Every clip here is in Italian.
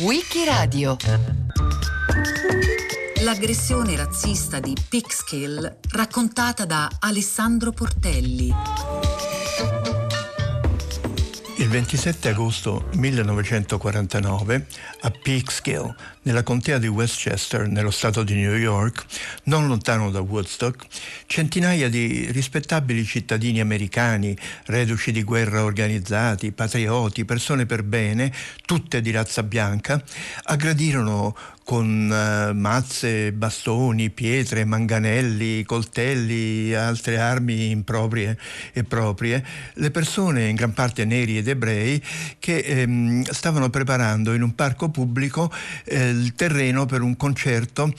Wikiradio L'aggressione razzista di Pixkill raccontata da Alessandro Portelli. Il 27 agosto 1949 a Peekskill, nella contea di Westchester, nello stato di New York, non lontano da Woodstock, centinaia di rispettabili cittadini americani, reduci di guerra organizzati, patrioti, persone per bene, tutte di razza bianca, aggredirono con uh, mazze, bastoni, pietre, manganelli, coltelli, altre armi improprie e proprie, le persone, in gran parte neri ed ebrei, che ehm, stavano preparando in un parco pubblico eh, il terreno per un concerto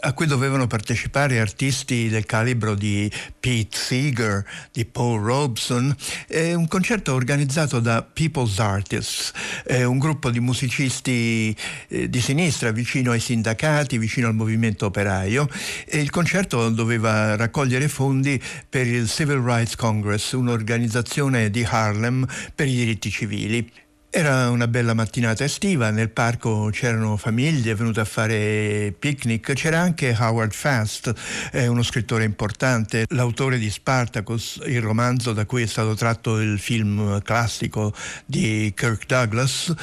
a cui dovevano partecipare artisti del calibro di Pete Seeger, di Paul Robeson, eh, un concerto organizzato da People's Artists, eh, un gruppo di musicisti eh, di sinistra vicino ai sindacati, vicino al movimento operaio e il concerto doveva raccogliere fondi per il Civil Rights Congress, un'organizzazione di Harlem per i diritti civili. Era una bella mattinata estiva, nel parco c'erano famiglie venute a fare picnic, c'era anche Howard Fast, uno scrittore importante, l'autore di Spartacus, il romanzo da cui è stato tratto il film classico di Kirk Douglas,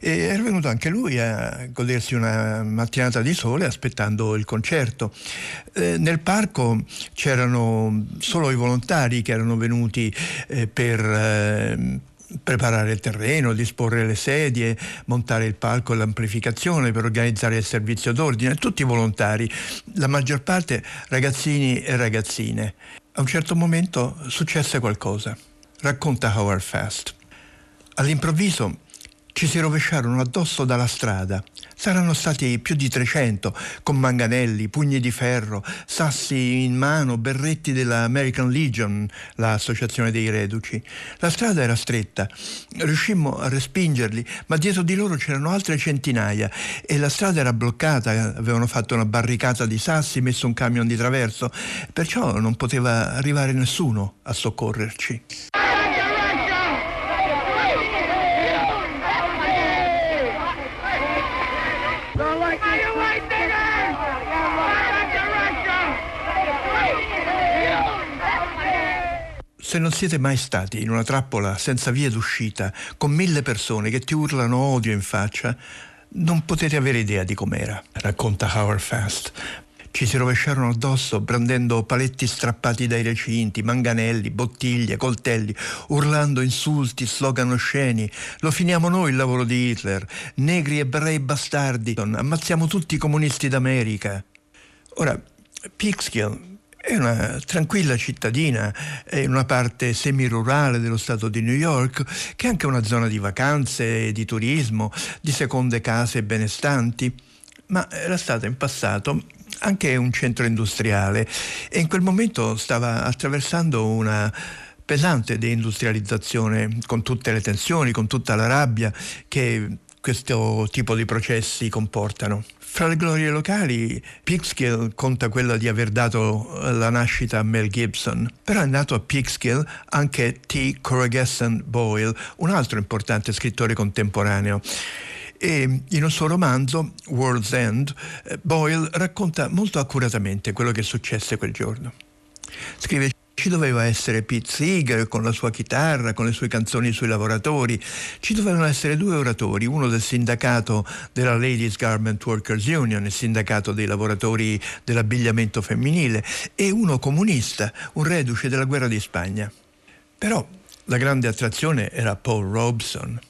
e era venuto anche lui a godersi una mattinata di sole aspettando il concerto. Eh, nel parco c'erano solo i volontari che erano venuti eh, per eh, preparare il terreno, disporre le sedie, montare il palco e l'amplificazione per organizzare il servizio d'ordine, tutti volontari, la maggior parte ragazzini e ragazzine. A un certo momento successe qualcosa. Racconta Howard Fast. All'improvviso ci si rovesciarono addosso dalla strada. Saranno stati più di 300, con manganelli, pugni di ferro, sassi in mano, berretti della American Legion, l'associazione dei reduci. La strada era stretta, riuscimmo a respingerli, ma dietro di loro c'erano altre centinaia e la strada era bloccata, avevano fatto una barricata di sassi, messo un camion di traverso, perciò non poteva arrivare nessuno a soccorrerci. Se non siete mai stati in una trappola senza via d'uscita, con mille persone che ti urlano odio in faccia, non potete avere idea di com'era, racconta Howard Fast. Ci si rovesciarono addosso brandendo paletti strappati dai recinti, manganelli, bottiglie, coltelli, urlando insulti, slogan osceni. Lo finiamo noi il lavoro di Hitler. Negri, ebrei, bastardi. Ammazziamo tutti i comunisti d'America. Ora, Peekskill è una tranquilla cittadina in una parte semirurale dello stato di New York, che è anche una zona di vacanze, di turismo, di seconde case benestanti, ma era stata in passato anche un centro industriale e in quel momento stava attraversando una pesante deindustrializzazione con tutte le tensioni, con tutta la rabbia che questo tipo di processi comportano. Fra le glorie locali, Peekskill conta quella di aver dato la nascita a Mel Gibson, però è nato a Peekskill anche T. Corrigesson Boyle, un altro importante scrittore contemporaneo. E in un suo romanzo, World's End, eh, Boyle racconta molto accuratamente quello che successe quel giorno. Scrive ci doveva essere Pete Seeger con la sua chitarra, con le sue canzoni sui lavoratori. Ci dovevano essere due oratori, uno del sindacato della Ladies Garment Workers Union, il sindacato dei lavoratori dell'abbigliamento femminile, e uno comunista, un reduce della guerra di Spagna. Però la grande attrazione era Paul Robeson.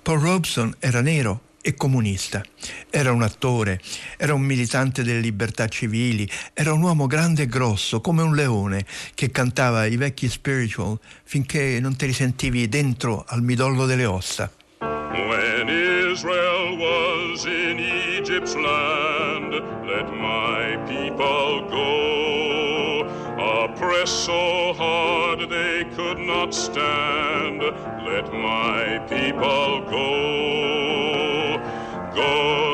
Paul Robeson era nero, e comunista. Era un attore, era un militante delle libertà civili, era un uomo grande e grosso, come un leone, che cantava i vecchi spiritual finché non ti risentivi dentro al midollo delle ossa. When Israel was in Egypt's land, let my people go. Oppressed so hard they could not stand, let my people go. Go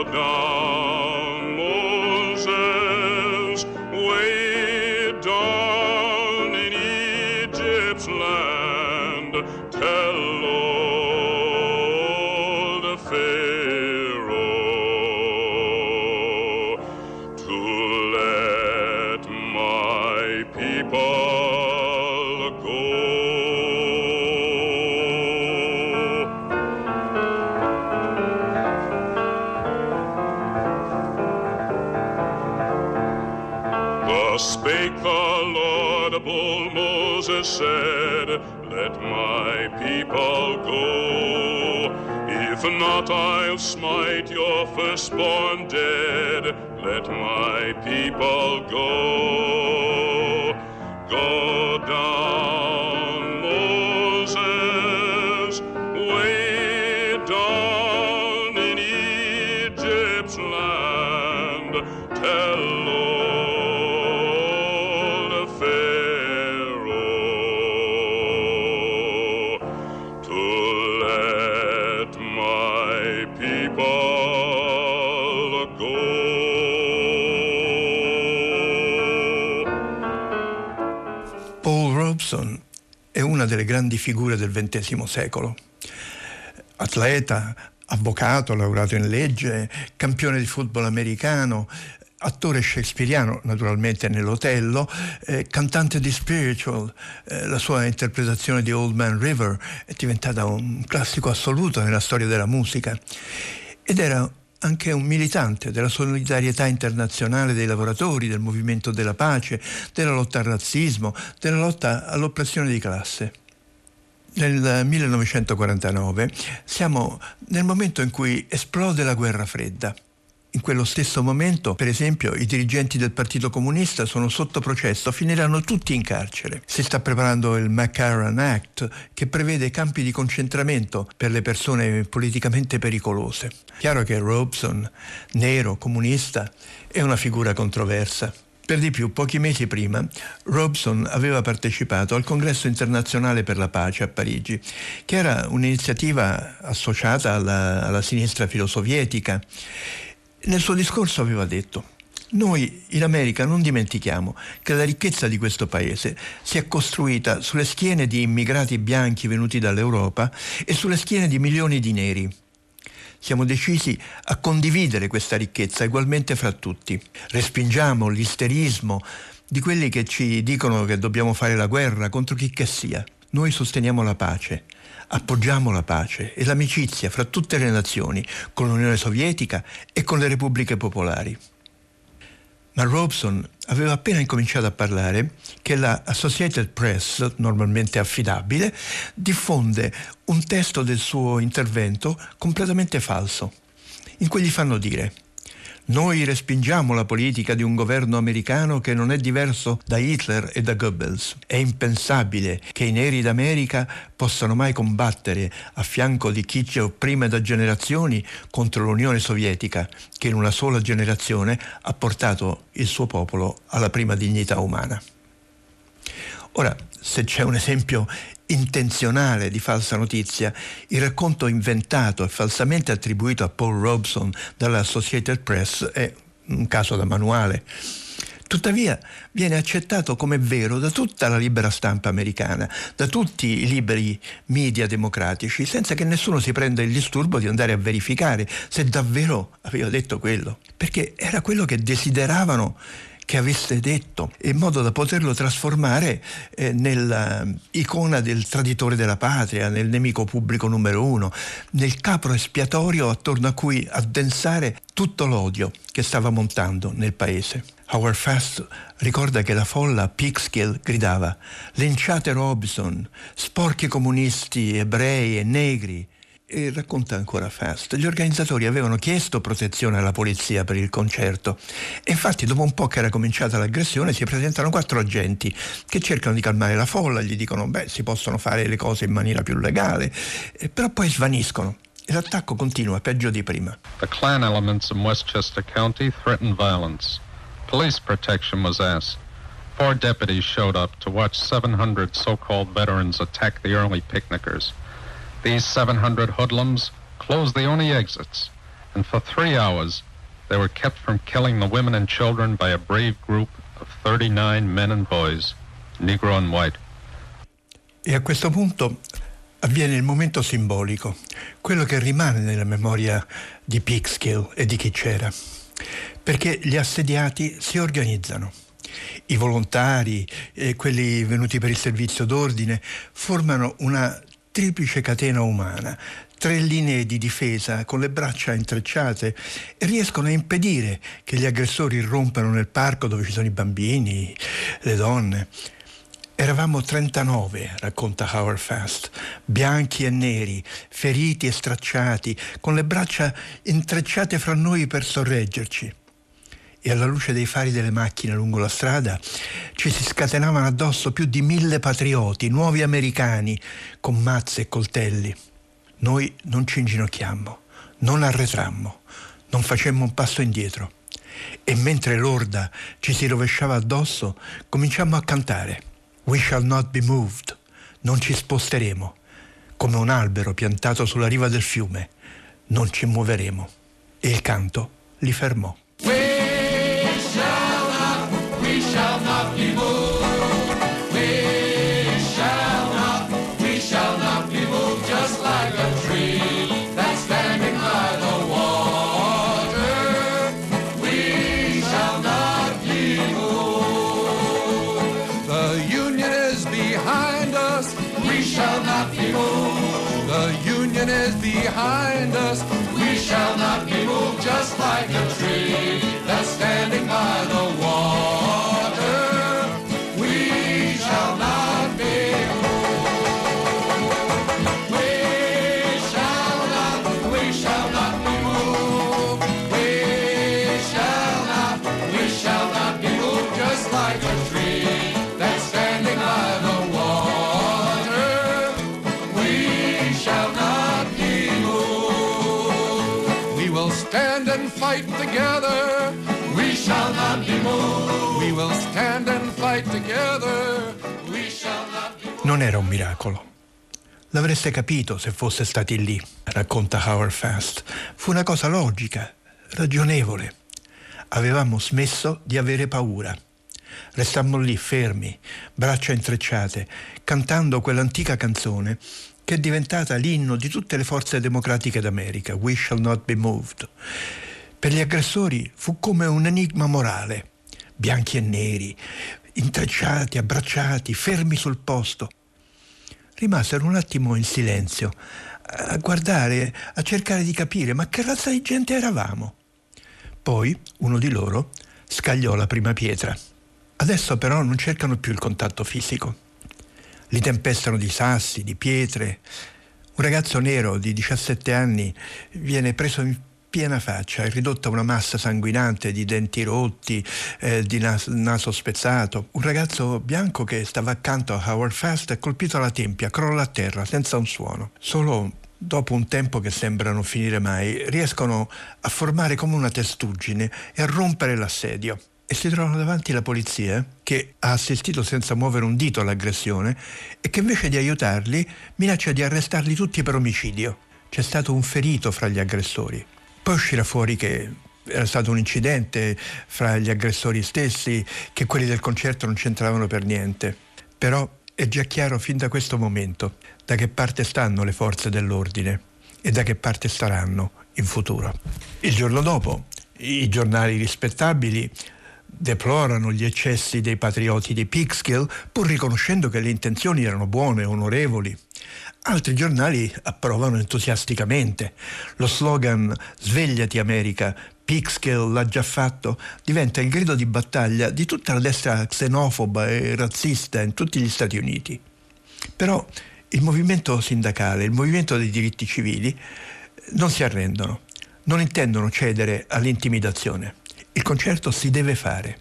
Moses said, Let my people go. If not, I'll smite your firstborn dead. Let my people go. Go down, delle grandi figure del XX secolo. Atleta, avvocato, laureato in legge, campione di football americano, attore shakespeariano naturalmente nell'Otello, eh, cantante di spiritual, eh, la sua interpretazione di Old Man River è diventata un classico assoluto nella storia della musica ed era anche un militante della solidarietà internazionale dei lavoratori, del movimento della pace, della lotta al razzismo, della lotta all'oppressione di classe. Nel 1949 siamo nel momento in cui esplode la guerra fredda. In quello stesso momento, per esempio, i dirigenti del Partito Comunista sono sotto processo, finiranno tutti in carcere. Si sta preparando il McCarran Act, che prevede campi di concentramento per le persone politicamente pericolose. Chiaro che Robeson, nero, comunista, è una figura controversa. Per di più, pochi mesi prima, Robeson aveva partecipato al Congresso internazionale per la pace a Parigi, che era un'iniziativa associata alla, alla sinistra filosovietica. Nel suo discorso aveva detto noi in America non dimentichiamo che la ricchezza di questo paese si è costruita sulle schiene di immigrati bianchi venuti dall'Europa e sulle schiene di milioni di neri. Siamo decisi a condividere questa ricchezza ugualmente fra tutti. Respingiamo l'isterismo di quelli che ci dicono che dobbiamo fare la guerra contro chi che sia. Noi sosteniamo la pace, appoggiamo la pace e l'amicizia fra tutte le nazioni, con l'Unione Sovietica e con le repubbliche popolari. Ma Robeson aveva appena incominciato a parlare che la Associated Press, normalmente affidabile, diffonde un testo del suo intervento completamente falso, in cui gli fanno dire noi respingiamo la politica di un governo americano che non è diverso da Hitler e da Goebbels. È impensabile che i neri d'America possano mai combattere a fianco di chi ci opprime da generazioni contro l'Unione Sovietica, che in una sola generazione ha portato il suo popolo alla prima dignità umana. Ora, se c'è un esempio intenzionale di falsa notizia, il racconto inventato e falsamente attribuito a Paul Robeson dalla Associated Press è un caso da manuale. Tuttavia viene accettato come vero da tutta la libera stampa americana, da tutti i liberi media democratici, senza che nessuno si prenda il disturbo di andare a verificare se davvero aveva detto quello, perché era quello che desideravano che avesse detto, in modo da poterlo trasformare eh, nell'icona del traditore della patria, nel nemico pubblico numero uno, nel capro espiatorio attorno a cui addensare tutto l'odio che stava montando nel paese. Howard Fast ricorda che la folla a Peekskill gridava linciate Robson, sporchi comunisti, ebrei e negri, e racconta ancora Fast, gli organizzatori avevano chiesto protezione alla polizia per il concerto e infatti dopo un po' che era cominciata l'aggressione si presentano quattro agenti che cercano di calmare la folla, gli dicono beh si possono fare le cose in maniera più legale, eh, però poi svaniscono e l'attacco continua peggio di prima. The Klan elements in Westchester County threatened violence. Police protection was asked. Four deputies showed up to watch 700 so-called veterans attack the early picnickers. These 700 hoodlums closed the only exits, and for three hours they were kept from killing the women and children by a brave group of 39 men and boys, Negro and white. E a questo punto avviene il momento simbolico, quello che rimane nella memoria di Peekskill e di chi c'era, perché gli assediati si organizzano. I volontari e quelli venuti per il servizio d'ordine formano una triplice catena umana, tre linee di difesa con le braccia intrecciate riescono a impedire che gli aggressori irrompano nel parco dove ci sono i bambini, le donne. Eravamo 39, racconta Howard Fast, bianchi e neri, feriti e stracciati, con le braccia intrecciate fra noi per sorreggerci. E alla luce dei fari delle macchine lungo la strada ci si scatenavano addosso più di mille patrioti, nuovi americani, con mazze e coltelli. Noi non ci inginocchiammo, non arretrammo, non facemmo un passo indietro. E mentre l'orda ci si rovesciava addosso, cominciammo a cantare. We shall not be moved. Non ci sposteremo. Come un albero piantato sulla riva del fiume. Non ci muoveremo. E il canto li fermò. Behind us. We shall not be moved The union is behind us, we shall not be moved, just like a tree that's standing by the water. Fight together. We shall not be moved. We will stand and fight together. We shall not be moved. Non era un miracolo. L'avreste capito se fosse stati lì, racconta Howard Fast. Fu una cosa logica, ragionevole. Avevamo smesso di avere paura. Restammo lì fermi, braccia intrecciate, cantando quell'antica canzone che è diventata l'inno di tutte le forze democratiche d'America, We Shall Not Be Moved. Per gli aggressori fu come un enigma morale, bianchi e neri, intrecciati, abbracciati, fermi sul posto. Rimasero un attimo in silenzio, a guardare, a cercare di capire, ma che razza di gente eravamo? Poi uno di loro scagliò la prima pietra. Adesso però non cercano più il contatto fisico. Li tempestano di sassi, di pietre. Un ragazzo nero di 17 anni viene preso in piena faccia e ridotto a una massa sanguinante di denti rotti, eh, di nas- naso spezzato. Un ragazzo bianco che stava accanto a Howard Fast è colpito alla tempia, crolla a terra senza un suono. Solo dopo un tempo che sembra non finire mai, riescono a formare come una testuggine e a rompere l'assedio. E si trovano davanti la polizia che ha assistito senza muovere un dito all'aggressione e che invece di aiutarli minaccia di arrestarli tutti per omicidio. C'è stato un ferito fra gli aggressori. Poi uscirà fuori che era stato un incidente fra gli aggressori stessi, che quelli del concerto non c'entravano per niente. Però è già chiaro fin da questo momento da che parte stanno le forze dell'ordine e da che parte staranno in futuro. Il giorno dopo i giornali rispettabili deplorano gli eccessi dei patrioti di Peekskill pur riconoscendo che le intenzioni erano buone onorevoli. Altri giornali approvano entusiasticamente. Lo slogan Svegliati America, Peekskill l'ha già fatto, diventa il grido di battaglia di tutta la destra xenofoba e razzista in tutti gli Stati Uniti. Però il movimento sindacale, il movimento dei diritti civili non si arrendono, non intendono cedere all'intimidazione. Il concerto si deve fare.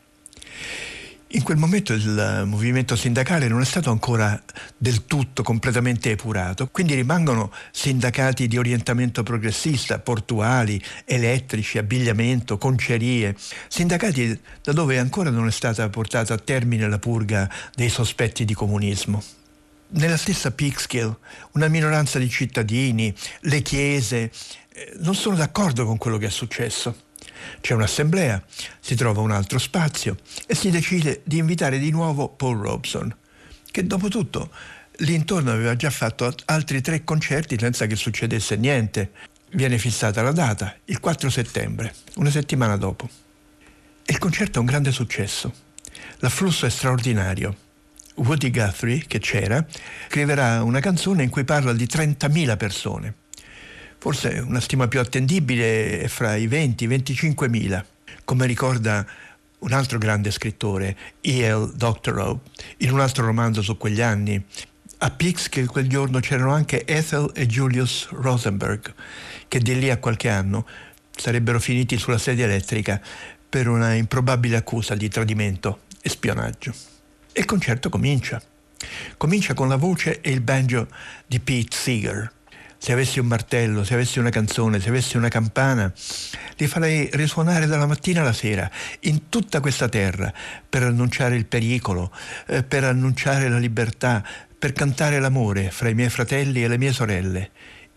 In quel momento il movimento sindacale non è stato ancora del tutto completamente epurato, quindi rimangono sindacati di orientamento progressista, portuali, elettrici, abbigliamento, concerie, sindacati da dove ancora non è stata portata a termine la purga dei sospetti di comunismo. Nella stessa Peekskill una minoranza di cittadini, le chiese, eh, non sono d'accordo con quello che è successo. C'è un'assemblea, si trova un altro spazio e si decide di invitare di nuovo Paul Robeson, che dopo tutto lì intorno aveva già fatto altri tre concerti senza che succedesse niente. Viene fissata la data, il 4 settembre, una settimana dopo. Il concerto è un grande successo. L'afflusso è straordinario. Woody Guthrie, che c'era, scriverà una canzone in cui parla di 30.000 persone. Forse una stima più attendibile è fra i 20 e i 25 mila, come ricorda un altro grande scrittore, E.L. Doctorow, in un altro romanzo su quegli anni. A Pixkill quel giorno c'erano anche Ethel e Julius Rosenberg, che di lì a qualche anno sarebbero finiti sulla sedia elettrica per una improbabile accusa di tradimento e spionaggio. E il concerto comincia. Comincia con la voce e il banjo di Pete Seeger. Se avessi un martello, se avessi una canzone, se avessi una campana, li farei risuonare dalla mattina alla sera in tutta questa terra per annunciare il pericolo, eh, per annunciare la libertà, per cantare l'amore fra i miei fratelli e le mie sorelle,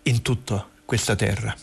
in tutta questa terra.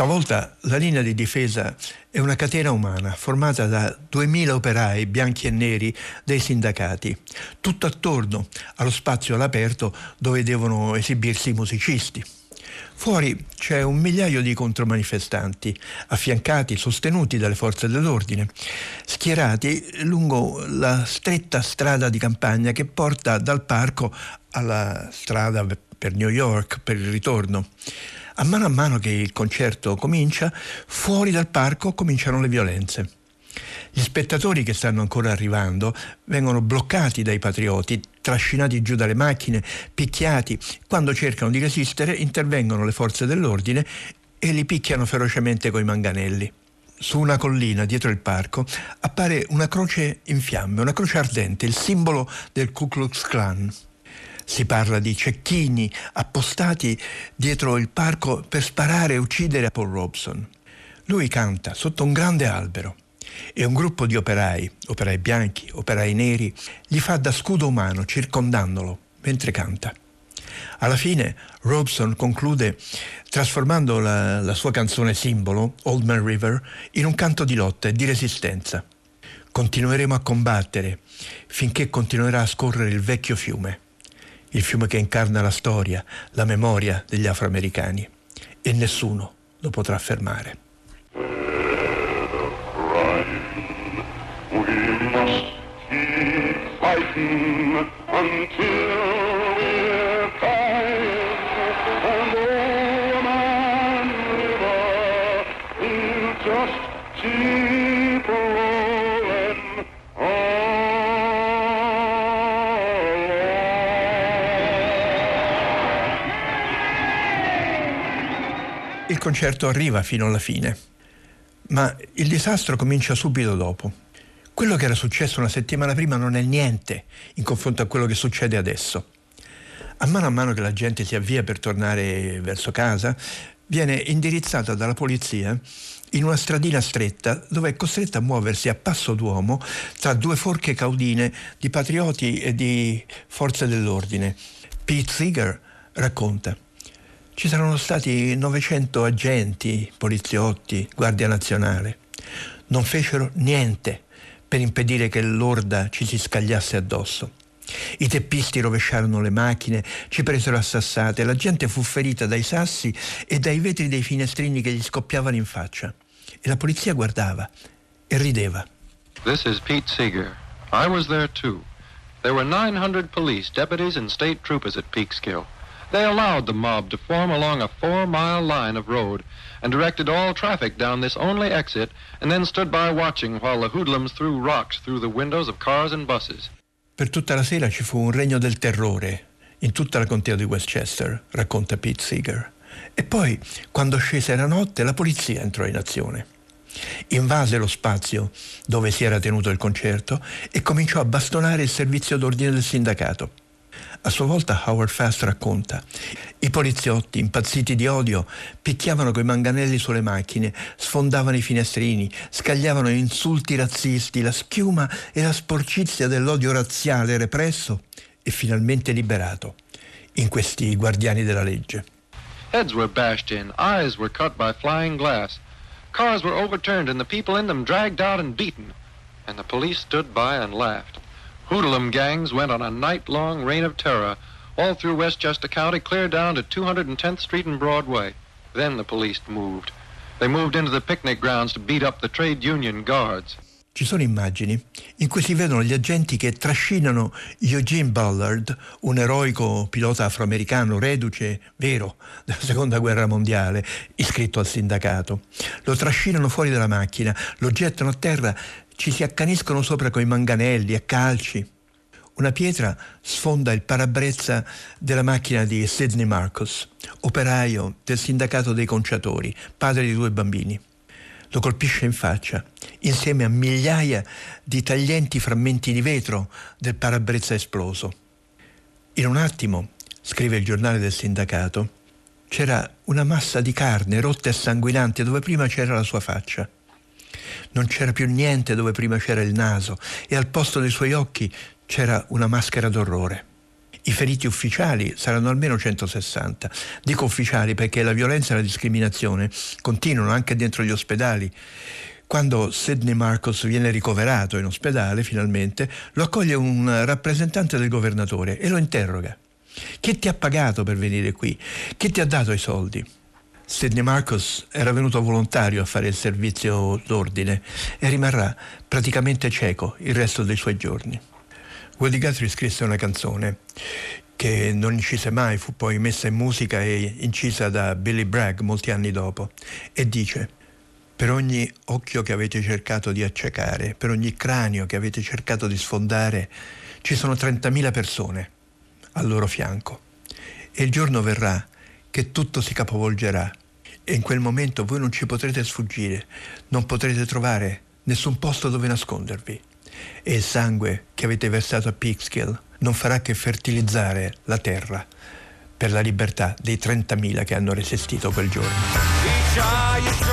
Stavolta la linea di difesa è una catena umana formata da 2000 operai bianchi e neri dei sindacati, tutto attorno allo spazio all'aperto dove devono esibirsi i musicisti. Fuori c'è un migliaio di contromanifestanti, affiancati, sostenuti dalle forze dell'ordine, schierati lungo la stretta strada di campagna che porta dal parco alla strada per New York per il ritorno. A mano a mano che il concerto comincia, fuori dal parco cominciano le violenze. Gli spettatori che stanno ancora arrivando vengono bloccati dai patrioti, trascinati giù dalle macchine, picchiati. Quando cercano di resistere intervengono le forze dell'ordine e li picchiano ferocemente coi manganelli. Su una collina dietro il parco appare una croce in fiamme, una croce ardente, il simbolo del Ku Klux Klan. Si parla di cecchini appostati dietro il parco per sparare e uccidere Paul Robeson. Lui canta sotto un grande albero e un gruppo di operai, operai bianchi, operai neri, gli fa da scudo umano circondandolo mentre canta. Alla fine Robeson conclude trasformando la, la, sua canzone simbolo, Old Man River, in un canto di lotta e di resistenza. Continueremo a combattere finché continuerà a scorrere il vecchio fiume il fiume che incarna la storia, la memoria degli afroamericani e nessuno lo potrà fermare. just Il concerto arriva fino alla fine, ma il disastro comincia subito dopo. Quello che era successo una settimana prima non è niente in confronto a quello che succede adesso. A mano a mano che la gente si avvia per tornare verso casa, viene indirizzata dalla polizia in una stradina stretta dove è costretta a muoversi a passo d'uomo tra due forche caudine di patrioti e di forze dell'ordine. Pete Seeger racconta. Ci saranno stati 900 agenti, poliziotti, Guardia Nazionale. Non fecero niente per impedire che l'orda ci si scagliasse addosso. I teppisti rovesciarono le macchine, ci presero a sassate, la gente fu ferita dai sassi e dai vetri dei finestrini che gli scoppiavano in faccia. E la polizia guardava e rideva. This is Pete Seeger. I was there too. There were 900 police, deputies and state troopers at Peekskill. They allowed the mob to form along a four-mile line of road and directed all traffic down this only exit and then stood by watching while the hoodlums threw rocks through the windows of cars and buses. Per tutta la sera ci fu un regno del terrore in tutta la contea di Westchester, racconta Pete Seeger. E poi, quando scese la notte, la polizia entrò in azione. Invase lo spazio dove si era tenuto il concerto e cominciò a bastonare il servizio d'ordine del sindacato. A sua volta Howard Fast racconta. I poliziotti, impazziti di odio, picchiavano coi manganelli sulle macchine, sfondavano i finestrini, scagliavano insulti razzisti, la schiuma e la sporcizia dell'odio razziale represso e finalmente liberato in questi guardiani della legge. Heads were bashed in, eyes were cut by flying glass. Cars were overturned and the people in them dragged out and beaten. And the police stood by and laughed. Hoodlum gangs went on a night-long reign of terror all through Westchester County, clear down to 210th Street and Broadway. Then the police moved. They moved into the picnic grounds to beat up the trade union guards. Ci sono immagini in cui si vedono gli agenti che trascinano Eugene Bullard, un eroico pilota afroamericano reduce, vero, della seconda guerra mondiale, iscritto al sindacato. Lo trascinano fuori dalla macchina, lo gettano a terra ci si accaniscono sopra coi manganelli e calci. Una pietra sfonda il parabrezza della macchina di Sidney Marcos, operaio del sindacato dei conciatori, padre di due bambini. Lo colpisce in faccia, insieme a migliaia di taglienti frammenti di vetro del parabrezza esploso. In un attimo, scrive il giornale del sindacato, c'era una massa di carne rotta e sanguinante dove prima c'era la sua faccia. Non c'era più niente dove prima c'era il naso e al posto dei suoi occhi c'era una maschera d'orrore. I feriti ufficiali saranno almeno 160. Dico ufficiali perché la violenza e la discriminazione continuano anche dentro gli ospedali. Quando Sidney Marcos viene ricoverato in ospedale, finalmente, lo accoglie un rappresentante del governatore e lo interroga. Chi ti ha pagato per venire qui? Chi ti ha dato i soldi? Sidney Marcos era venuto volontario a fare il servizio d'ordine e rimarrà praticamente cieco il resto dei suoi giorni. Woody Guthrie scrisse una canzone che non incise mai, fu poi messa in musica e incisa da Billy Bragg molti anni dopo, e dice per ogni occhio che avete cercato di accecare, per ogni cranio che avete cercato di sfondare, ci sono 30.000 persone al loro fianco. E il giorno verrà che tutto si capovolgerà e in quel momento voi non ci potrete sfuggire, non potrete trovare nessun posto dove nascondervi. E il sangue che avete versato a Peekskill non farà che fertilizzare la terra per la libertà dei 30.000 che hanno resistito quel giorno.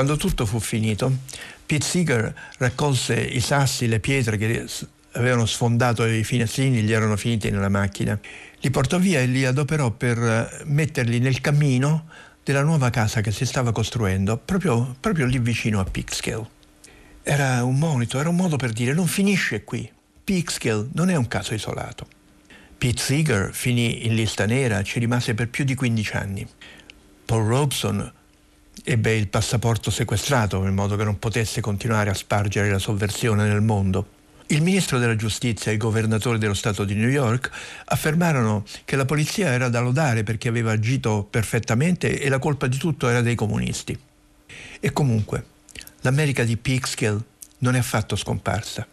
Quando tutto fu finito, Pete Seeger raccolse i sassi, le pietre che avevano sfondato i finestrini, gli erano finiti nella macchina, li portò via e li adoperò per metterli nel cammino della nuova casa che si stava costruendo, proprio, proprio lì vicino a Peekskill. Era un monito, era un modo per dire non finisce qui. Peekskill non è un caso isolato. Pete Seeger finì in lista nera, ci rimase per più di 15 anni. Paul Robeson ebbe il passaporto sequestrato in modo che non potesse continuare a spargere la sovversione nel mondo. Il ministro della giustizia e il governatore dello Stato di New York affermarono che la polizia era da lodare perché aveva agito perfettamente e la colpa di tutto era dei comunisti. E comunque, l'America di Peekskill non è affatto scomparsa.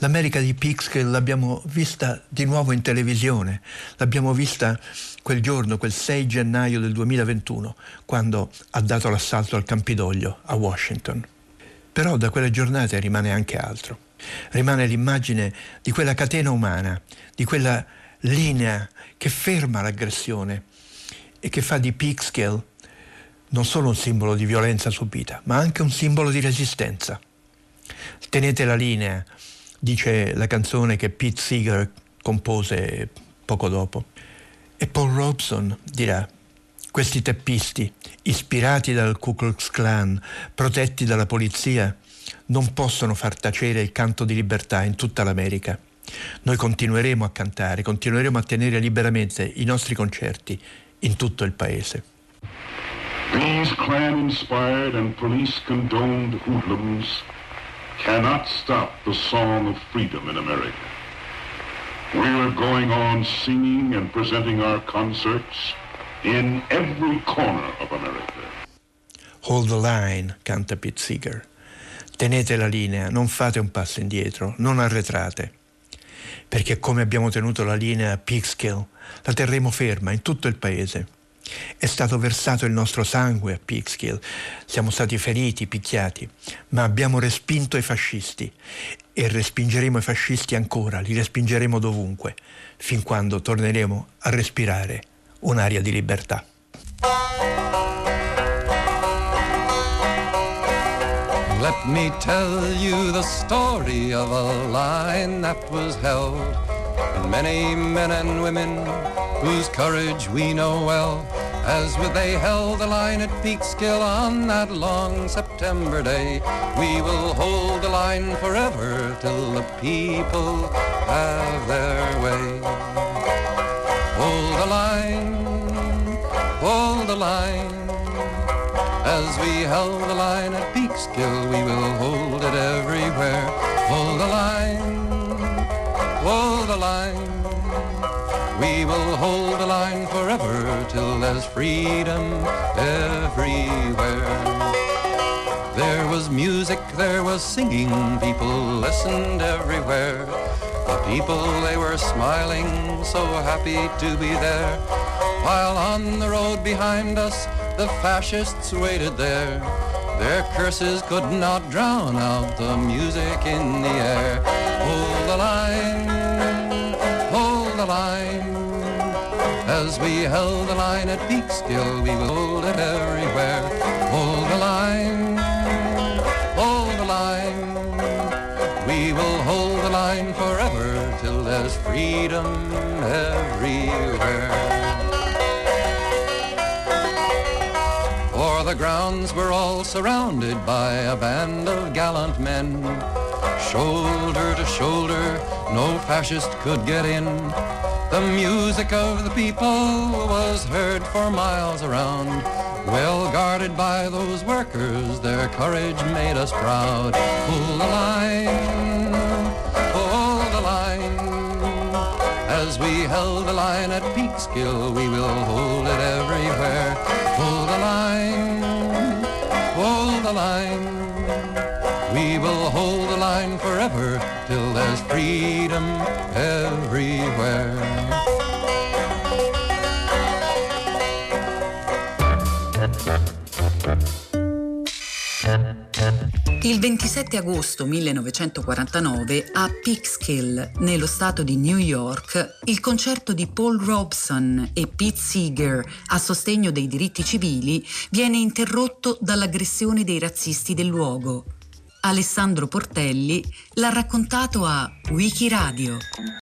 L'America di Peekskill l'abbiamo vista di nuovo in televisione, l'abbiamo vista quel giorno, quel 6 gennaio del 2021, quando ha dato l'assalto al Campidoglio a Washington. Però da quelle giornate rimane anche altro. Rimane l'immagine di quella catena umana, di quella linea che ferma l'aggressione e che fa di Peekskill non solo un simbolo di violenza subita, ma anche un simbolo di resistenza. Tenete la linea, dice la canzone che Pete Seeger compose poco dopo. E Paul Robeson dirà, questi teppisti, ispirati dal Ku Klux Klan, protetti dalla polizia, non possono far tacere il canto di libertà in tutta l'America. Noi continueremo a cantare, continueremo a tenere liberamente i nostri concerti in tutto il paese. These Klan-inspired and police-condoned hoodlums cannot stop the song of freedom in America. We're going on singing and presenting our concerts in every corner of America. Hold the line, canta Pete Seeger. Tenete la linea, non fate un passo indietro, non arretrate. Perché come abbiamo tenuto la linea a Peekskill, la terremo ferma in tutto il paese. È stato versato il nostro sangue a Peekskill, siamo stati feriti, picchiati, ma abbiamo respinto i fascisti e respingeremo i fascisti ancora, li respingeremo dovunque, fin quando torneremo a respirare un'aria di libertà. Let me tell you the story of a line that was held, and many men and women whose courage we know well, as they held the line at Peekskill on that long September day. We will hold the line forever till the people have their way. Hold the line, hold the line. As we held the line at Peekskill, we will hold it everywhere. Hold the line, hold the line. We will hold the line forever till there's freedom everywhere. There was music, there was singing, people listened everywhere. The people, they were smiling, so happy to be there. While on the road behind us, the fascists waited there. Their curses could not drown out the music in the air. Hold the line, As we held the line at Peekskill, we will hold it everywhere. Hold the line, hold the line. We will hold the line forever till there's freedom everywhere. For the grounds were all surrounded by a band of gallant men. Shoulder to shoulder, no fascist could get in. The music of the people was heard for miles around. Well guarded by those workers, their courage made us proud. Pull the line, pull the line. As we held the line at Peekskill, we will hold it everywhere. Pull the line, pull the line. We will hold the line forever till there's freedom everywhere. Il 27 agosto 1949 a Peekskill, nello stato di New York, il concerto di Paul Robeson e Pete Seeger a sostegno dei diritti civili viene interrotto dall'aggressione dei razzisti del luogo. Alessandro Portelli l'ha raccontato a Wikiradio.